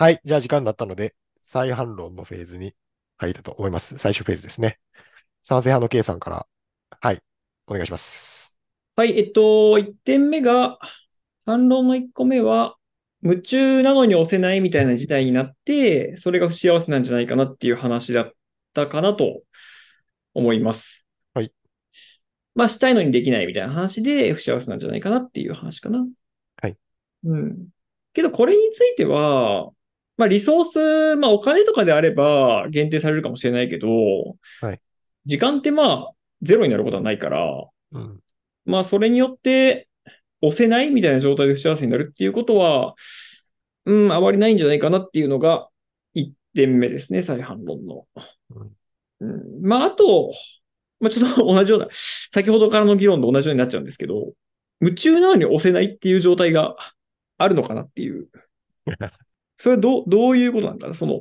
はい。じゃあ時間になったので、再反論のフェーズに入りたいと思います。最終フェーズですね。賛成派の K さんから、はい。お願いします。はい、えっと、1点目が、反論の1個目は、夢中なのに押せないみたいな事態になって、それが不幸せなんじゃないかなっていう話だったかなと思います。はい。まあ、したいのにできないみたいな話で不幸せなんじゃないかなっていう話かな。はい。うん。けど、これについては、まあ、リソース、まあ、お金とかであれば限定されるかもしれないけど、はい。時間ってまあ、ゼロになることはないから、うん。まあ、それによって、押せないみたいな状態で不幸せになるっていうことは、うん、あまりないんじゃないかなっていうのが、1点目ですね、再反論の。うんうん、まあ、あと、まあ、ちょっと 同じような、先ほどからの議論と同じようになっちゃうんですけど、夢中なのに押せないっていう状態があるのかなっていう。それはどう、どういうことなのかな？その、っ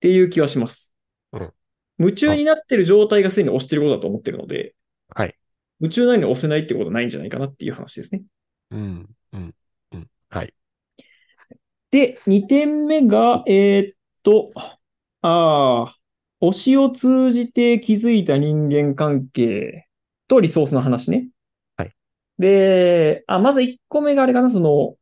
ていう気はします。うん夢中になってる状態がすでに押してることだと思ってるので、はい。夢中なのに押せないってことはないんじゃないかなっていう話ですね。うん。うん。うん。はい。で、2点目が、えーっと、ああ、推しを通じて築いた人間関係とリソースの話ね。はい。で、あ、まず1個目があれかな、その、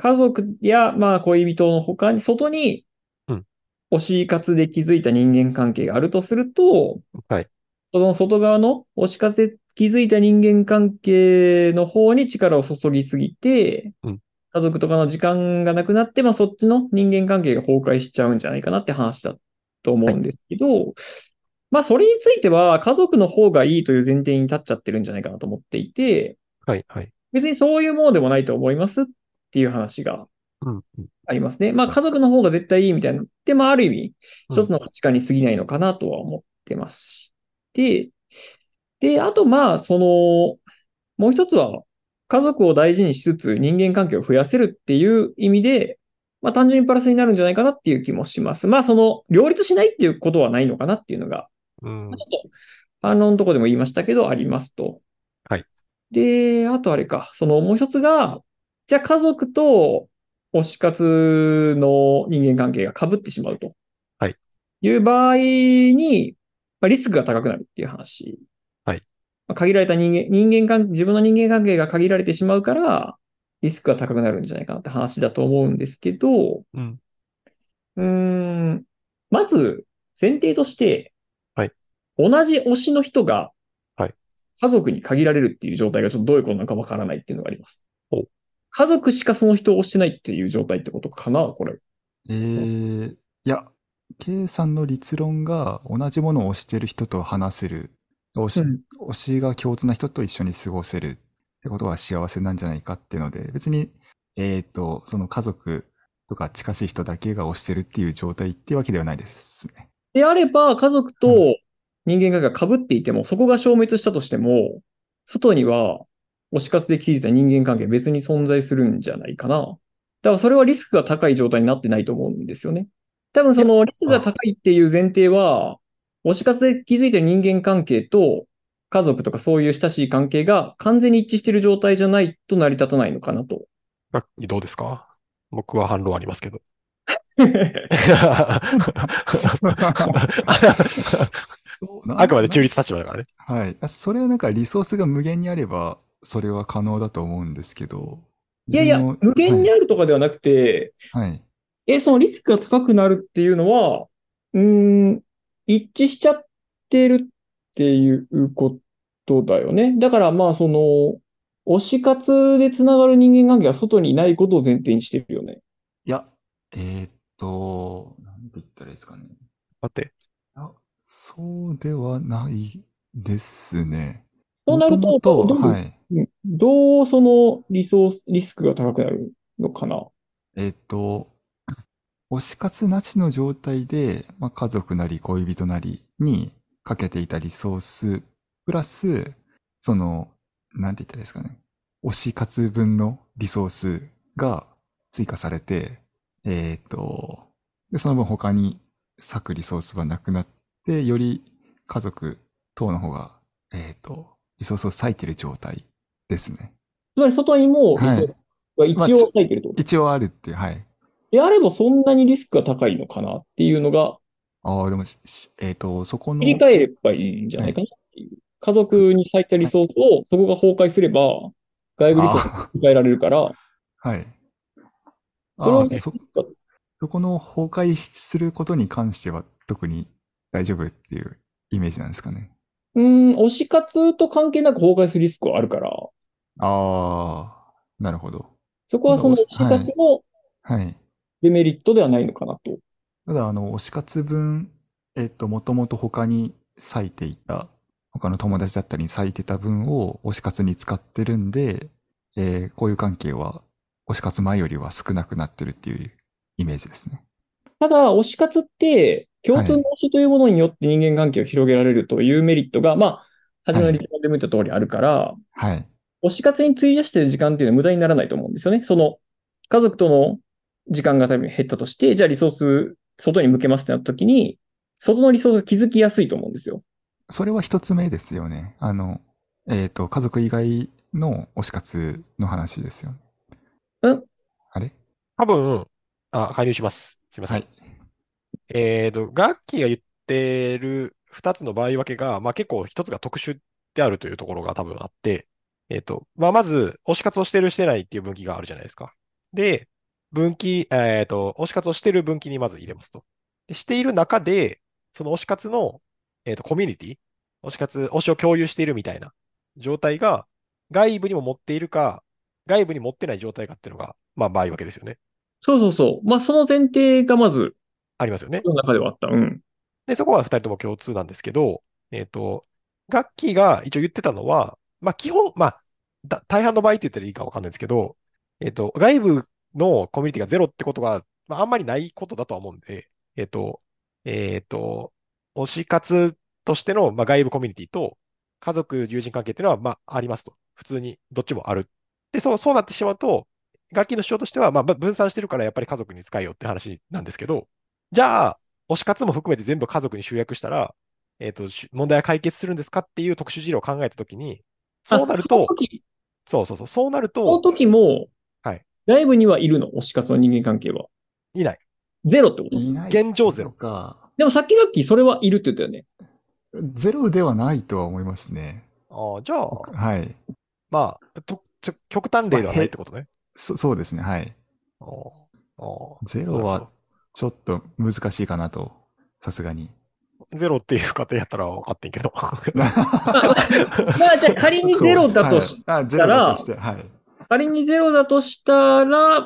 家族や、まあ、恋人の他に、外にうん、推し活で築いた人間関係があるとすると、はい。その外側の推し活で築いた人間関係の方に力を注ぎすぎて、うん家族とかの時間がなくなって、まあそっちの人間関係が崩壊しちゃうんじゃないかなって話だと思うんですけど、まあそれについては家族の方がいいという前提に立っちゃってるんじゃないかなと思っていて、はい。はい。別にそういうものでもないと思いますっていう話が。ありますね。まあ家族の方が絶対いいみたいな。で、まあある意味、うん一つの価値観に過ぎないのかなとは思ってますし。で、で、あとまあ、その、もう一つは、家族を大事にしつつ人間関係を増やせるっていう意味で、まあ単純にプラスになるんじゃないかなっていう気もします。まあその、両立しないっていうことはないのかなっていうのが、うんまあ。ちょっと、反論のとこでも言いましたけど、ありますと。はい。で、あとあれか、そのもう一つが、じゃあ家族と推し活の人間関係が被ってしまうと。はい。いう場合に、まあ、リスクが高くなるっていう話。はい。まあ限られた人間、人間関、自分の人間関係が限られてしまうから、リスクが高くなるんじゃないかなって話だと思うんですけど、うん。うーん、まず、前提として、はい。同じ推しの人が、はい。家族に限られるっていう状態がちょっとどういうことなのかわからないっていうのがありますお。家族しかその人を推してないっていう状態ってことかなこれ。えー、いや、K さんの立論が同じものを推してる人と話せる、推し,、うん推しが共通な人と一緒に過ごせるってことは幸せなんじゃないかっていうので、別に、えっ、と、その家族とか近しい人だけが推してるっていう状態っていうわけではないですね。であれば、家族と人間関係が被っていても、そこが消滅したとしても、外には推し活で築いた人間関係別に存在するんじゃないかな。だからそれはリスクが高い状態になってないと思うんですよね。多分そのリスクが高いっていう前提は、推し活で築いた人間関係と家族とかそういう親しい関係が完全に一致している状態じゃないと成り立たないのかなと。あどうですか？僕は反論ありますけど。あくまで中立立場だからね。はい。あそれはなんかリソースが無限にあれば、それは可能だと思うんですけど。いやいや、無限にあるとかではなくて、はい。はい。え、そのリスクが高くなるっていうのは、うーん、一致しちゃってるっていうことだよね。だからまあその、推し活でつながる人間関係が外にいないことを前提にしてるよね。いや、えーっと、なんて言ったらいいですかね。待って。あそうではないですね。そうなると、はい。うんどうそのリソース、リスクが高くなるのかな？えっと、推し活なしの状態で、まあ、家族なり恋人なりにかけていたリソース、プラス、その、なんて言ったらいいですかね。推し活分のリソースが追加されて、えーと、その分他に割くリソースはなくなって、より家族等の方が、えーと、リソースを割いてる状態ですね。つまり外にも一応入ってるってこと？一応あるっていう、はい。であればそんなにリスクが高いのかなっていうのが、ああ、でも、えっと、そこの、切り替えればいいんじゃないかなっていう。家族に割いたリソースをそこが崩壊すれば、外部リソースにあ切り替えられるから、ーはい。ああ、そ、そこの崩壊することに関しては特に大丈夫っていうイメージなんですかね。うーん、推し活と関係なく崩壊するリスクはあるから、ああ、なるほど。そこはその推し活のはい。デメリットではないのかなと。ただ、あの、推し活分、えっと、もともと他に割いていた、他の友達だったりに割いてた分を推し活に使ってるんで、えーこういう関係は推し活前よりは少なくなってるっていうイメージですね。ただ、推し活って、共通の推しというものによって人間関係を広げられるというメリットが、まあ、初めのリポでも言った通りあるから、はい。推し活に費やしてる時間っていうのは無駄にならないと思うんですよね。その、家族との時間が多分減ったとして、じゃあリソース、外に向けますってなった時に、外のリソースが気づきやすいと思うんですよ。それは一つ目ですよね。あの、えっ、と、家族以外の推し活の話ですよね。うんあれ？多分、あ、介入します。すいません。はい。えっと、ガッキーが言ってる二つの場合分けが、まあ結構一つが特殊であるというところが多分あって、えっと、まあまず、推し活をしてるしてないっていう分岐があるじゃないですか。で、分岐、えっと、推し活をしてる分岐にまず入れますと。で、している中で、その推し活の、えっと、コミュニティ、推し活、推しを共有しているみたいな状態が、外部にも持っているか、外部に持ってない状態かっていうのが、まあ場合分けですよね。そうそうそう。まあ、その前提がまず、ありますよね。この中ではあった。うん。で、そこは二人とも共通なんですけど、えっと、ガッキーが一応言ってたのは、まあ基本、まあ、大半の場合って言ったらいいかわかんないですけど、えっと、外部のコミュニティがゼロってことが、まああんまりないことだとは思うんで、えっと、えっと、推し活としての、まあ、外部コミュニティと家族、友人関係っていうのは、まあありますと。普通にどっちもある。で、そう、そうなってしまうと、ガッキーの主張としては、まあ分散してるからやっぱり家族に使えよって話なんですけど、じゃあ、推し活も含めて全部家族に集約したら、えっと、問題は解決するんですかっていう特殊事例を考えたときに、そうなると、時、そうそうそう、そうなるそのと、時も、はい。外部にはいるの、推し活の人間関係は。いない。ゼロってこと？いない。現状ゼロか。でもさっきガッキーそれはいるって言ったよね。ゼロではないとは思いますね。ああ、じゃあ、はい。まあ、とちょ極端例ではないってことね。そそうですね。はい。ああああゼロはちょっと難しいかなと。さすがに。ゼロっていう過程やったら分かってんけど。まあ、じゃあ 仮にゼロだとしはいあゼロだとして、はい。仮にゼロだとしたら、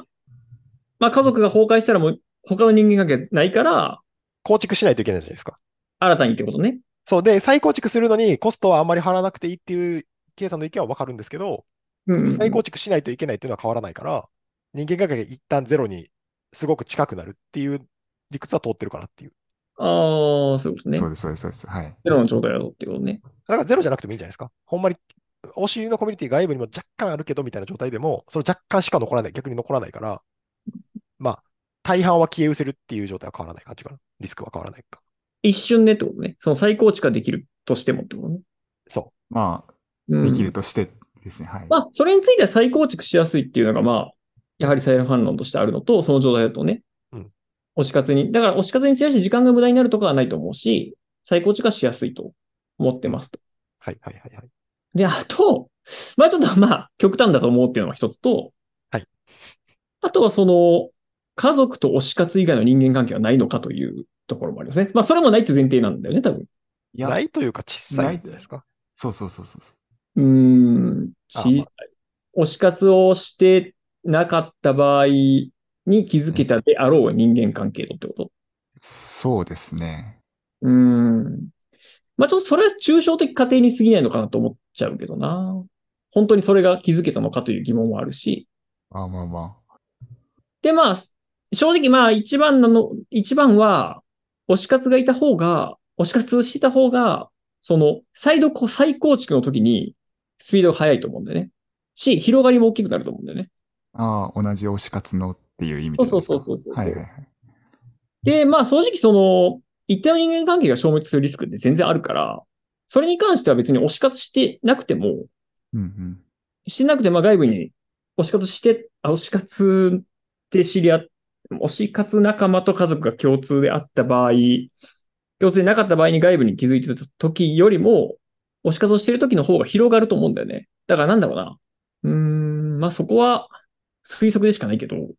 まあ家族が崩壊したらもう他の人間関係ないから、構築しないといけないじゃないですか。新たにってことね。そう。で、再構築するのにコストはあんまり払わなくていいっていう K さんの意見は分かるんですけど、うん。再構築しないといけないっていうのは変わらないから、人間関係が一旦ゼロにすごく近くなるっていう理屈は通ってるかなっていう。ああ、そういうことねそ。うです、そうです、そうです。はい。ゼロの状態だとってことね。だからゼロじゃなくてもいいんじゃないですか？ほんまに、推しのコミュニティ外部にも若干あるけどみたいな状態でも、その若干しか残らない、逆に残らないから、まあ、大半は消え失せるっていう状態は変わらない感じかな。リスクは変わらないか。一瞬ねってことね。その再構築ができるとしてもってことね。そまあ、うんできるとしてですね。はい。まあ、それについては再構築しやすいっていうのが、まあ、やはり再反論としてあるのと、その状態だとね。うん推し活に、だから推し活に費やして時間が無駄になるとかはないと思うし、再構築がしやすいと思ってますと。う。はいはいはいはい。で、あと、まあちょっとまあ、極端だと思うっていうのが一つと、はい。あとはその、家族と推し活以外の人間関係はないのかというところもありますね。まあそれもないっていう前提なんだよね、多分。いやないというか小さいんじゃないですか？そうそうそうそうそう。ん、あ小さい。推し活をしてなかった場合に気づけたであろう人間関係とってこと？そうですね。うーん。まあちょっとそれは抽象的過程に過ぎないのかなと思っちゃうけどな。本当にそれが気づけたのかという疑問もあるし。あまあまで、まあ、正直まあ一番なの、一番は、推し活がいた方が、推し活してた方が、その、再度こう再構築の時に、スピードが速いと思うんだよね。し、広がりも大きくなると思うんだよね。あ。ああ、同じ推し活のっていう意味で。そうそうそうそうはいはいはい。で、まあ正直その、一定の人間関係が消滅するリスクって全然あるから、それに関しては別に推し活してなくても、うんうん。してなくて、まあ外部に推し活して、あ、推し活で知り合っ推し活仲間と家族が共通であった場合、共通でなかった場合に外部に気づいてた時よりも、推し活をしてる時の方が広がると思うんだよね。だからなんだろうな。うーん、まあそこは推測でしかないけど、うん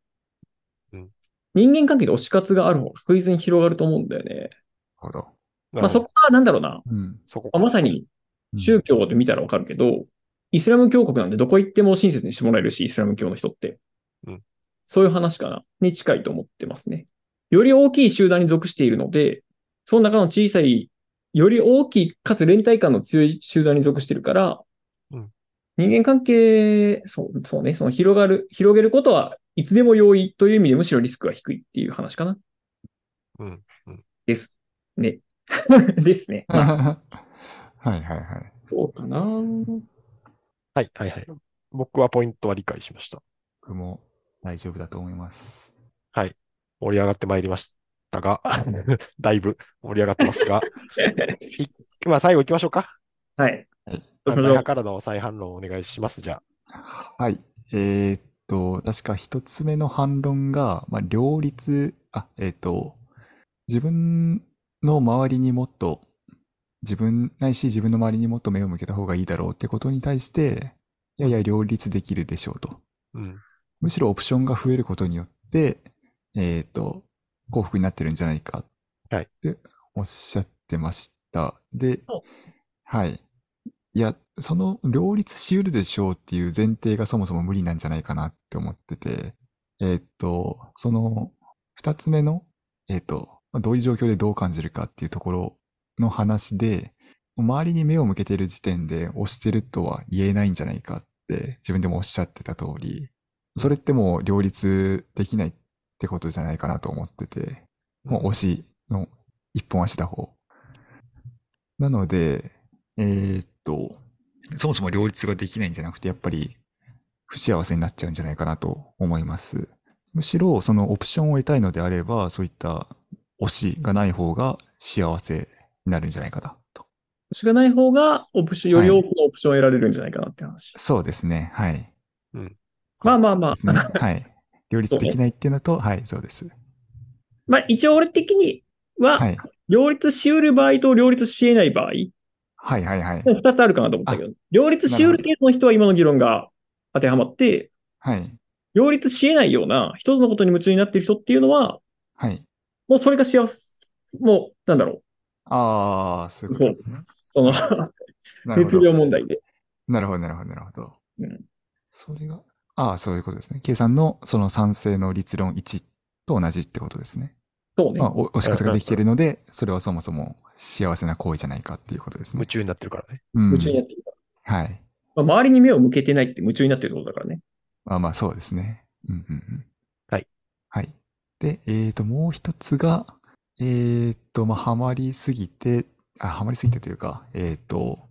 人間関係で推し活がある方が確実に広がると思うんだよね。なるほど。まあそこはなんだろうな。うん。そこまあまさにうん宗教で見たらわかるけど、イスラム教国なんでどこ行っても親切にしてもらえるし、イスラム教の人って。うんそういう話かな、に近いと思ってますね。より大きい集団に属しているので、その中の小さい、より大きいかつ連帯感の強い集団に属しているから、うん人間関係、そう、そうね、その広がる、広げることはいつでも容易という意味でむしろリスクが低いっていう話かな。うん。です。ね。ですね。まあ、はいはいはい。そうかな。はい、はい、はい。僕はポイントは理解しました。僕も大丈夫だと思います。はい。盛り上がってまいりましたが、だいぶ盛り上がってますが、いまあ最後行きましょうか。はい。はいどうしましょう反対派からの再反論をお願いします。じゃはい。えーっと、確か一つ目の反論が、まあ、両立、あ、えーっと、自分の周りにもっと、自分ないし自分の周りにもっと目を向けた方がいいだろうってことに対して、いやいや両立できるでしょうと。あ。うん。むしろオプションが増えることによって、えーっと、幸福になってるんじゃないかはいっておっしゃってました。でそう、はい。いや、その両立し得るでしょうっていう前提がそもそも無理なんじゃないかなって思ってて、えーっと、その二つ目の、えーっと、まあどういう状況でどう感じるかっていうところの話で、周りに目を向けてる時点で押してるとは言えないんじゃないかって自分でもおっしゃってた通り、それってもう両立できないってことじゃないかなと思ってて、もう推しの一本足打法。なので、えーっと、そもそも両立ができないんじゃなくて、やっぱり不幸せになっちゃうんじゃないかなと思います。むしろ、そのオプションを得たいのであれば、そういった推しがない方が幸せになるんじゃないかなと。しがない方が、オプション、より多くのオプションを得られるんじゃないかなって話。そうですね。はい。まあまあまですね。あ。はい。両立できないっていうのと、はい、そうです。まあ一応俺的には、はい。両立し得る場合と両立し得ない場合、はいはいはい。二つあるかなと思ったけど、両立し得る程度の人は今の議論が当てはまって、はい。両立し得ないような一つのことに夢中になっている人っていうのは、はい。もうそれが幸せ、もう、なんだろああ、そういうう、ことですね。その、熱量ど。問題で。なるほど、なるほど、なるほど。うんそれが、ああ、そういうことですね。計算のその賛成の立論1と同じってことですね。そうねまあ、。お推し活ができているので、それはそもそも幸せな行為じゃないかっていうことですね。夢中になってるからね。うん夢中になってるから。はい。まあ、周りに目を向けてないって夢中になってるってことだからね。まあまあ、そうですね。うんうんうん。はい。はい。で、えっ、と、もう一つが、えっ、と、まあ、ハマりすぎて、あ、ハマりすぎてというか、えっ、と、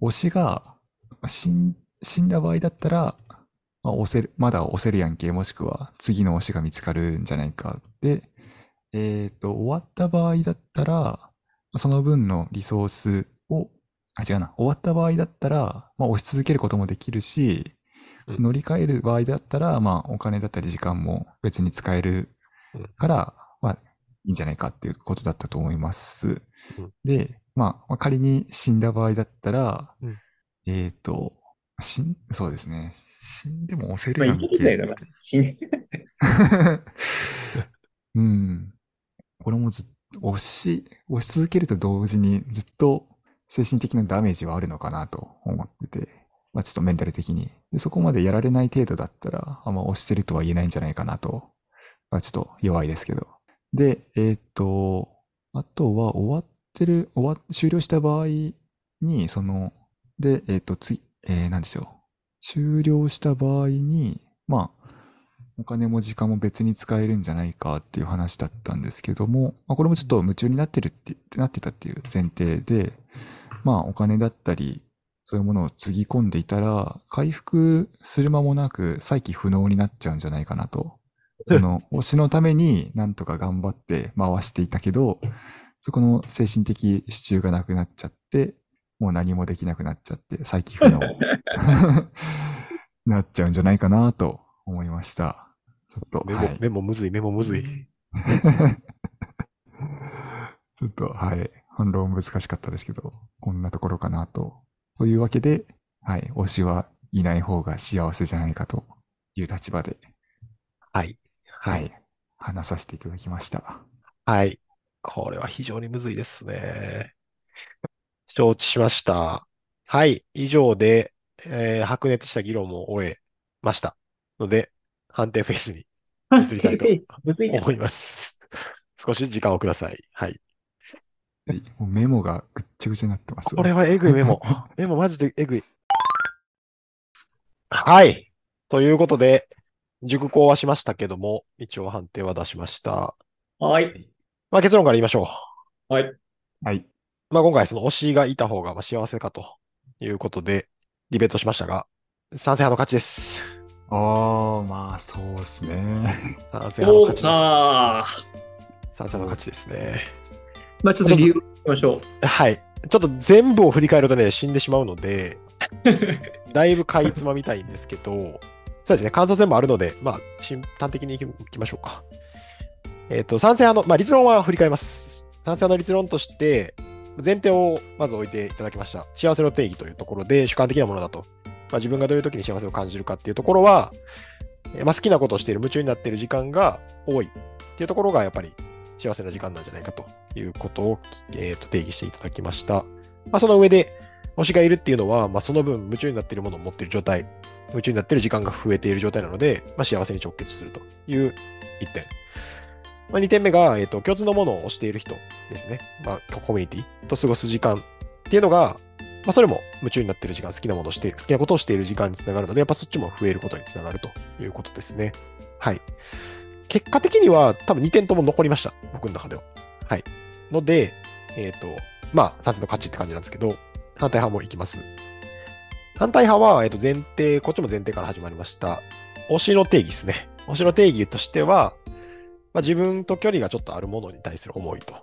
推しがまあ死ん死んだ場合だったら、まあ、押せる、まだ押せるやんけ、もしくは次の推しが見つかるんじゃないか。で、えっ、と、終わった場合だったら、まあその分のリソースを、あ、違うな、終わった場合だったら、まあ、押し続けることもできるし、うん乗り換える場合だったら、まあ、お金だったり時間も別に使えるうんから、まあ、いいんじゃないかっていうことだったと思います。うんで、まあ、まあ仮に死んだ場合だったら、うんえっ、と、死ん、そうですね。死んでも押せまあ、るやんいいんだよけ。な。死ん うん。これもずっと、押し、押し続けると同時にずっと精神的なダメージはあるのかなと思ってて、まあちょっとメンタル的に。でそこまでやられない程度だったら、あんま押してるとは言えないんじゃないかなと。まあちょっと弱いですけど。で、えーっと、あとは終わってる、終わ、終了した場合に、その、で、えーっと、次、えー、なんでしょう。終了した場合に、まあ、お金も時間も別に使えるんじゃないかっていう話だったんですけども、まあ、これもちょっと夢中になってるって、なってたっていう前提で、まあ、お金だったり、そういうものをつぎ込んでいたら、回復する間もなく再起不能になっちゃうんじゃないかなと。その、推しのためになんとか頑張って回していたけど、そこの精神的支柱がなくなっちゃって、もう何もできなくなっちゃって、再起不能なっちゃうんじゃないかなと思いました。ちょっと、メモ、はい。メモむずい、メモむずい。ちょっと、はい。反論難しかったですけど、こんなところかなと。というわけで、はい。推しはいない方が幸せじゃないかという立場で、はい。ははい。い。話させていただきました。はい。これは非常にむずいですね。承知しました。はい。以上で、えー白熱した議論も終えました。ので、判定フェースに移りたいと。思います。少し時間をください。はい。はい。もうメモがぐっちゃぐちゃになってます。これはえぐいメモ。メモマジでえぐい。はい。ということで、熟考はしましたけども、一応判定は出しました。はい。まあ結論から言いましょう。はい。はい。まあ今回その推しがいた方がまあ幸せかということで、ディベートしましたが、賛成派の勝ちです。ああ、まあ、そうですね。賛成派のお勝ちです。ああ。賛成派の勝ちですね。まあちょっと理由を聞きましょう。はい。ちょっと全部を振り返るとね、死んでしまうので、だいぶかいつまみたいんですけど、そうですね、感想戦もあるので、まあ、し端的にいきいきましょうか。えっ、と、賛成派の、まあ、立論は振り返ります。賛成派の立論として、前提をまず置いていただきました。幸せの定義というところで主観的なものだと。まあ、自分がどういう時に幸せを感じるかっていうところは、まあ、好きなことをしている、夢中になっている時間が多いっていうところが、やっぱり幸せな時間なんじゃないかということを、えーと定義していただきました。まあ、その上で、推しがいるっていうのは、まあ、その分夢中になっているものを持っている状態、夢中になっている時間が増えている状態なので、まあ、幸せに直結するという1点。まあ、2点目が、えっと共通のものを推している人ですね。まあ、コミュニティと過ごす時間っていうのが、まあ、それも夢中になっている時間、好きなものをしている、好きなことをしている時間につながるので、やっぱそっちも増えることにつながるということですね。はい。結果的には多分2点とも残りました。僕の中では。はい。ので、えっ、と、まあ、賛成の勝ちって感じなんですけど、反対派もいきます。反対派は、えっ、と、前提、こっちも前提から始まりました。推しの定義ですね。推しの定義としては、まあ、自分と距離がちょっとあるものに対する思いと。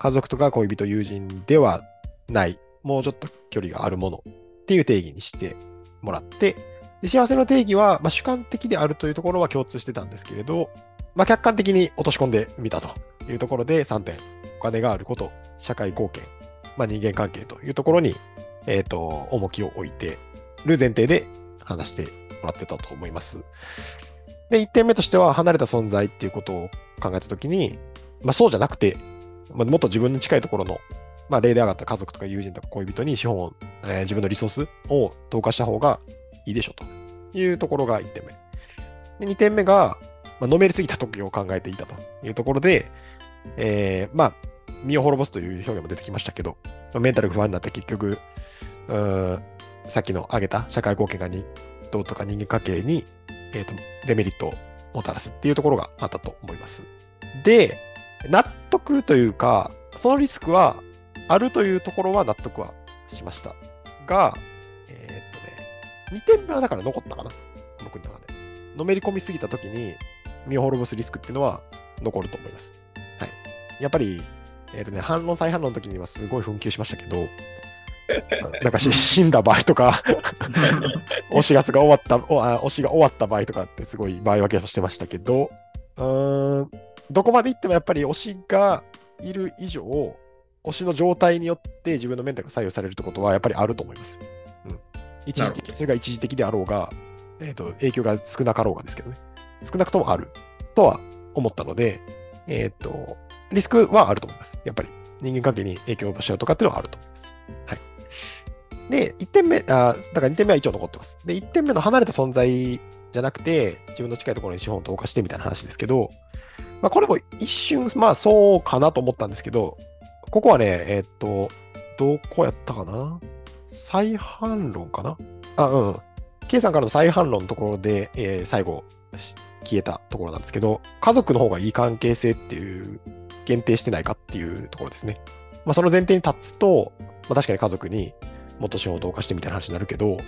家族とか恋人、友人ではない、もうちょっと距離があるものっていう定義にしてもらって、で幸せの定義は、まあ、主観的であるというところは共通してたんですけれど、まあ、客観的に落とし込んでみたというところで3点。お金があること、社会貢献、まあ、人間関係というところに、えっ、と、重きを置いてる前提で話してもらってたと思います。で、1点目としては、離れた存在っていうことを考えたときに、まあ、そうじゃなくて、まあ、もっと自分に近いところの、まあ、例で上がった家族とか友人とか恋人に資本を、えー自分のリソースを投下した方がいいでしょというところが1点目。で、2点目が、まあ、のめりすぎた時を考えていたというところで、えーまあ、身を滅ぼすという表現も出てきましたけど、メンタル不安になって結局、うんさっきの挙げた社会貢献がにどうとか人間関係に、えーとデメリットをもたらすっていうところがあったと思います。で、納得というか、そのリスクはあるというところは納得はしました。が、えーっとね、2点目はだから残ったかな。僕の中で。のめり込みすぎたときに身を滅ぼすリスクっていうのは残ると思います。はい。やっぱり、えーっとね、反論再反論の時にはすごい紛糾しましたけど、なんかし 死んだ場合とか、推しが終わった、推しが終わった場合とかってすごい場合分けをしてましたけど、うーん、どこまで行ってもやっぱり推しがいる以上、推しの状態によって自分のメンタルが左右されるってことはやっぱりあると思います。うん。一時的、それが一時的であろうが、えっ、と、影響が少なかろうがですけどね。少なくともあるとは思ったので、えっ、と、リスクはあると思います。やっぱり人間関係に影響を及ぼしちゃうとかっていうのはあると思います。はい。で、1点目、あだから2点目は一応残ってます。で、1点目の離れた存在じゃなくて、自分の近いところに資本を投下してみたいな話ですけど、まあ、これも一瞬、まあ、そうかなと思ったんですけど、ここはね、えーっと、どこやったかな？再反論かな？あ、うん。K さんからの再反論のところで、えー最後、消えたところなんですけど、家族の方がいい関係性っていう、限定してないかっていうところですね。まあ、その前提に立つと、まあ、確かに家族にもっと資本を投下してみたいな話になるけど、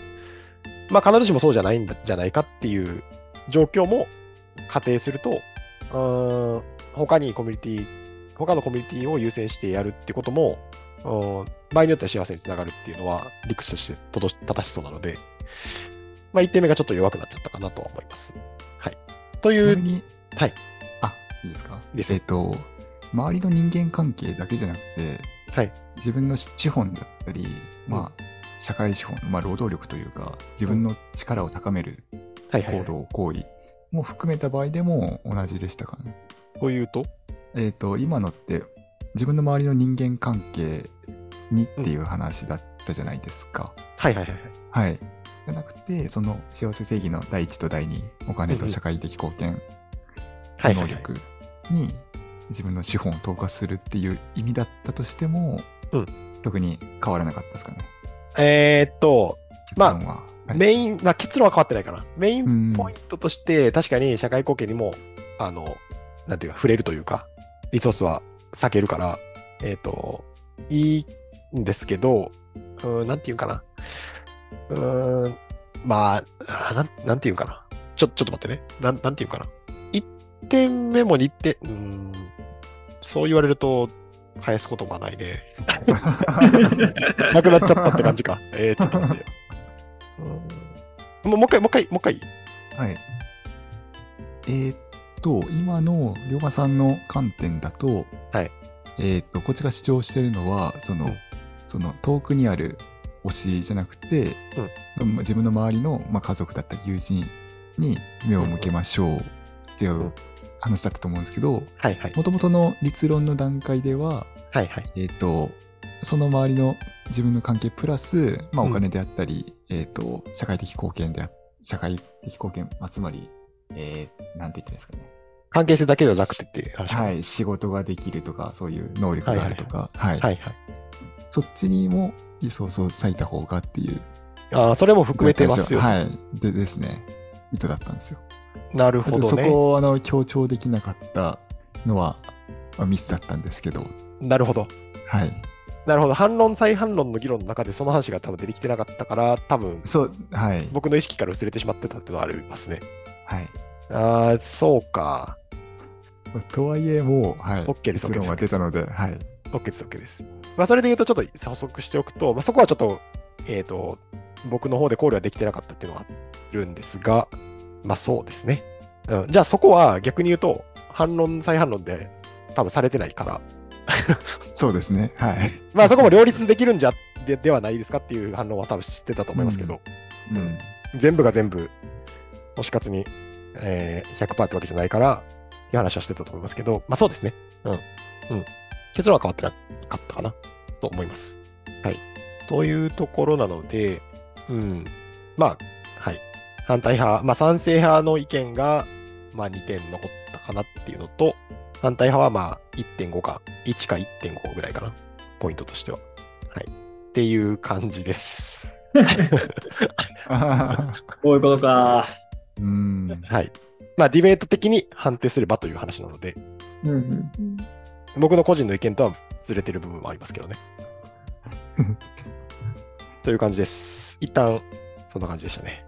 まあ、必ずしもそうじゃないんじゃないかっていう状況も仮定すると、うーん他にコミュニティ、他のコミュニティを優先してやるってことも、うん場合によっては幸せにつながるっていうのは理屈として正しそうなので、まあ、1点目がちょっと弱くなっちゃったかなとは思います。はい。という、はい。あ、いいですか？えっ、と、周りの人間関係だけじゃなくて、はい。自分の資本だったり、まあ、社会資本、まあ、労働力というか、自分の力を高める。行動、行為も含めた場合でも同じでしたかね。というと、えっ、と、今のって、自分の周りの人間関係にっていう話だったじゃないですか。はいはいはいはい。はい。じゃなくて、その幸せ正義の第一と第二、お金と社会的貢献、能力に自分の資本を投下するっていう意味だったとしても、うん特に変わらなかったですかね。えーっと、結論は。はいメイン、まあ結論は変わってないかな。メイうんンポイントとして、確かに社会貢献にも、あの、なんていうか、触れるというか、リソースは避けるから、えーっと、いいんですけど、うーん、なんていうかな。うーん、まあ、あなん、なんていうかな。ちょ、ちょっと待ってね。なん、なんていうかな。1点目も2点、うーん、そう言われると、返すことがないね。なくなっちゃったって感じか。えー、ちょっと待ってよ。うんもうもう一回、もう一回、もう一回。はい。えーっと、今の龍馬さんの観点だと、はい。えーっと、こっちが主張してるのは、その、うん。その遠くにある推しじゃなくて、まあ自分の周りの、まあ、家族だったり友人に目を向けましょうっていううん。話だったと思うんですけど。もともとの立論の段階では、はいはい。えーっと、その周りの自分の関係プラス、まあ、うん。お金であったり、えーっと、社会的貢献であ、社会的貢献、まあ、つまり、えー、なんて言ってるんですかね。関係性だけではなくてっていう話かはい、仕事ができるとか、そういう能力があるとか、はい、はいはい。そっちにもリソースを割いた方がっていう。ああ、それも含めてますよ。はい。でですね、意図だったんですよ。なるほどそね。こをあの強調できなかったのは、まあ、ミスだったんですけど、なるほど。はい。なるほど。反論、再反論の議論の中でその話が多分出てきてなかったから、多分そう、はい。僕の意識から薄れてしまってたっていうのはありますね。はい。ああ、そうか。とはいえ、もう、はい。OK です結論は出たので、はい。OK です、OK です。まあ、それで言うと、ちょっと補足しておくと、まあ、そこはちょっと、えっ、と、僕の方で考慮はできてなかったっていうのがあるんですが、まあそうですね。うん、じゃあそこは逆に言うと、反論、再反論で多分されてないから、そうですね。はい。まあそこも両立できるんじゃでではないですかっていう反論は多分知ってたと思いますけど、うん。全部が全部、推し活に、えー、100%ってわけじゃないから、いう話はしてたと思いますけど、まあそうですね。うん。うん。結論は変わってなかったかな、と思います。はい。というところなので、うん。まあ、はい。反対派、まあ賛成派の意見が、まあ2点残ったかなっていうのと、反対派はまあ1.5か、1か1.5ぐらいかな。ポイントとしては。はい。っていう感じです。こういうことか。うん。はい。まあ、ディベート的に判定すればという話なので、うんうん僕の個人の意見とはずれてる部分もありますけどね。という感じです。一旦、そんな感じでしたね。